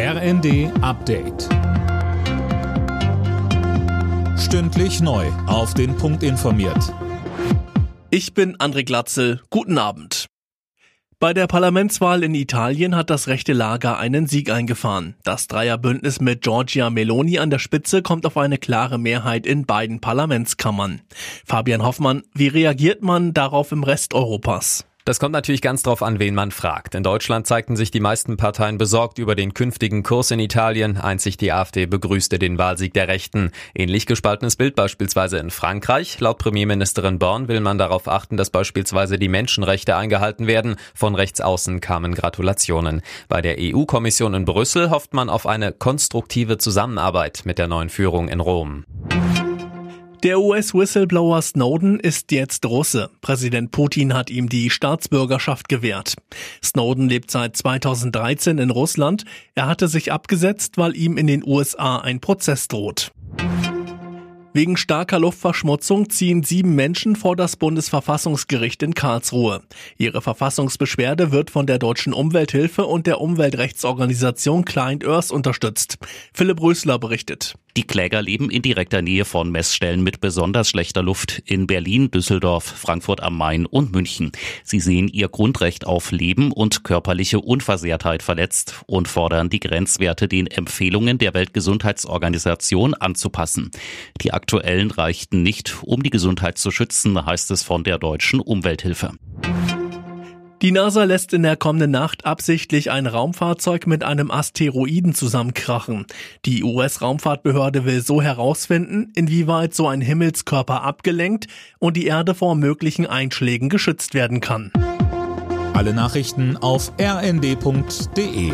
RND Update. Stündlich neu. Auf den Punkt informiert. Ich bin André Glatzel. Guten Abend. Bei der Parlamentswahl in Italien hat das rechte Lager einen Sieg eingefahren. Das Dreierbündnis mit Giorgia Meloni an der Spitze kommt auf eine klare Mehrheit in beiden Parlamentskammern. Fabian Hoffmann, wie reagiert man darauf im Rest Europas? Das kommt natürlich ganz drauf an, wen man fragt. In Deutschland zeigten sich die meisten Parteien besorgt über den künftigen Kurs in Italien. Einzig die AfD begrüßte den Wahlsieg der Rechten. Ähnlich gespaltenes Bild beispielsweise in Frankreich. Laut Premierministerin Born will man darauf achten, dass beispielsweise die Menschenrechte eingehalten werden. Von rechts außen kamen Gratulationen. Bei der EU-Kommission in Brüssel hofft man auf eine konstruktive Zusammenarbeit mit der neuen Führung in Rom. Der US-Whistleblower Snowden ist jetzt Russe. Präsident Putin hat ihm die Staatsbürgerschaft gewährt. Snowden lebt seit 2013 in Russland. Er hatte sich abgesetzt, weil ihm in den USA ein Prozess droht. Wegen starker Luftverschmutzung ziehen sieben Menschen vor das Bundesverfassungsgericht in Karlsruhe. Ihre Verfassungsbeschwerde wird von der Deutschen Umwelthilfe und der Umweltrechtsorganisation Client Earth unterstützt. Philipp Rösler berichtet. Die Kläger leben in direkter Nähe von Messstellen mit besonders schlechter Luft in Berlin, Düsseldorf, Frankfurt am Main und München. Sie sehen ihr Grundrecht auf Leben und körperliche Unversehrtheit verletzt und fordern die Grenzwerte den Empfehlungen der Weltgesundheitsorganisation anzupassen. Die aktuellen reichten nicht, um die Gesundheit zu schützen, heißt es von der deutschen Umwelthilfe. Die NASA lässt in der kommenden Nacht absichtlich ein Raumfahrzeug mit einem Asteroiden zusammenkrachen. Die US-Raumfahrtbehörde will so herausfinden, inwieweit so ein Himmelskörper abgelenkt und die Erde vor möglichen Einschlägen geschützt werden kann. Alle Nachrichten auf rnd.de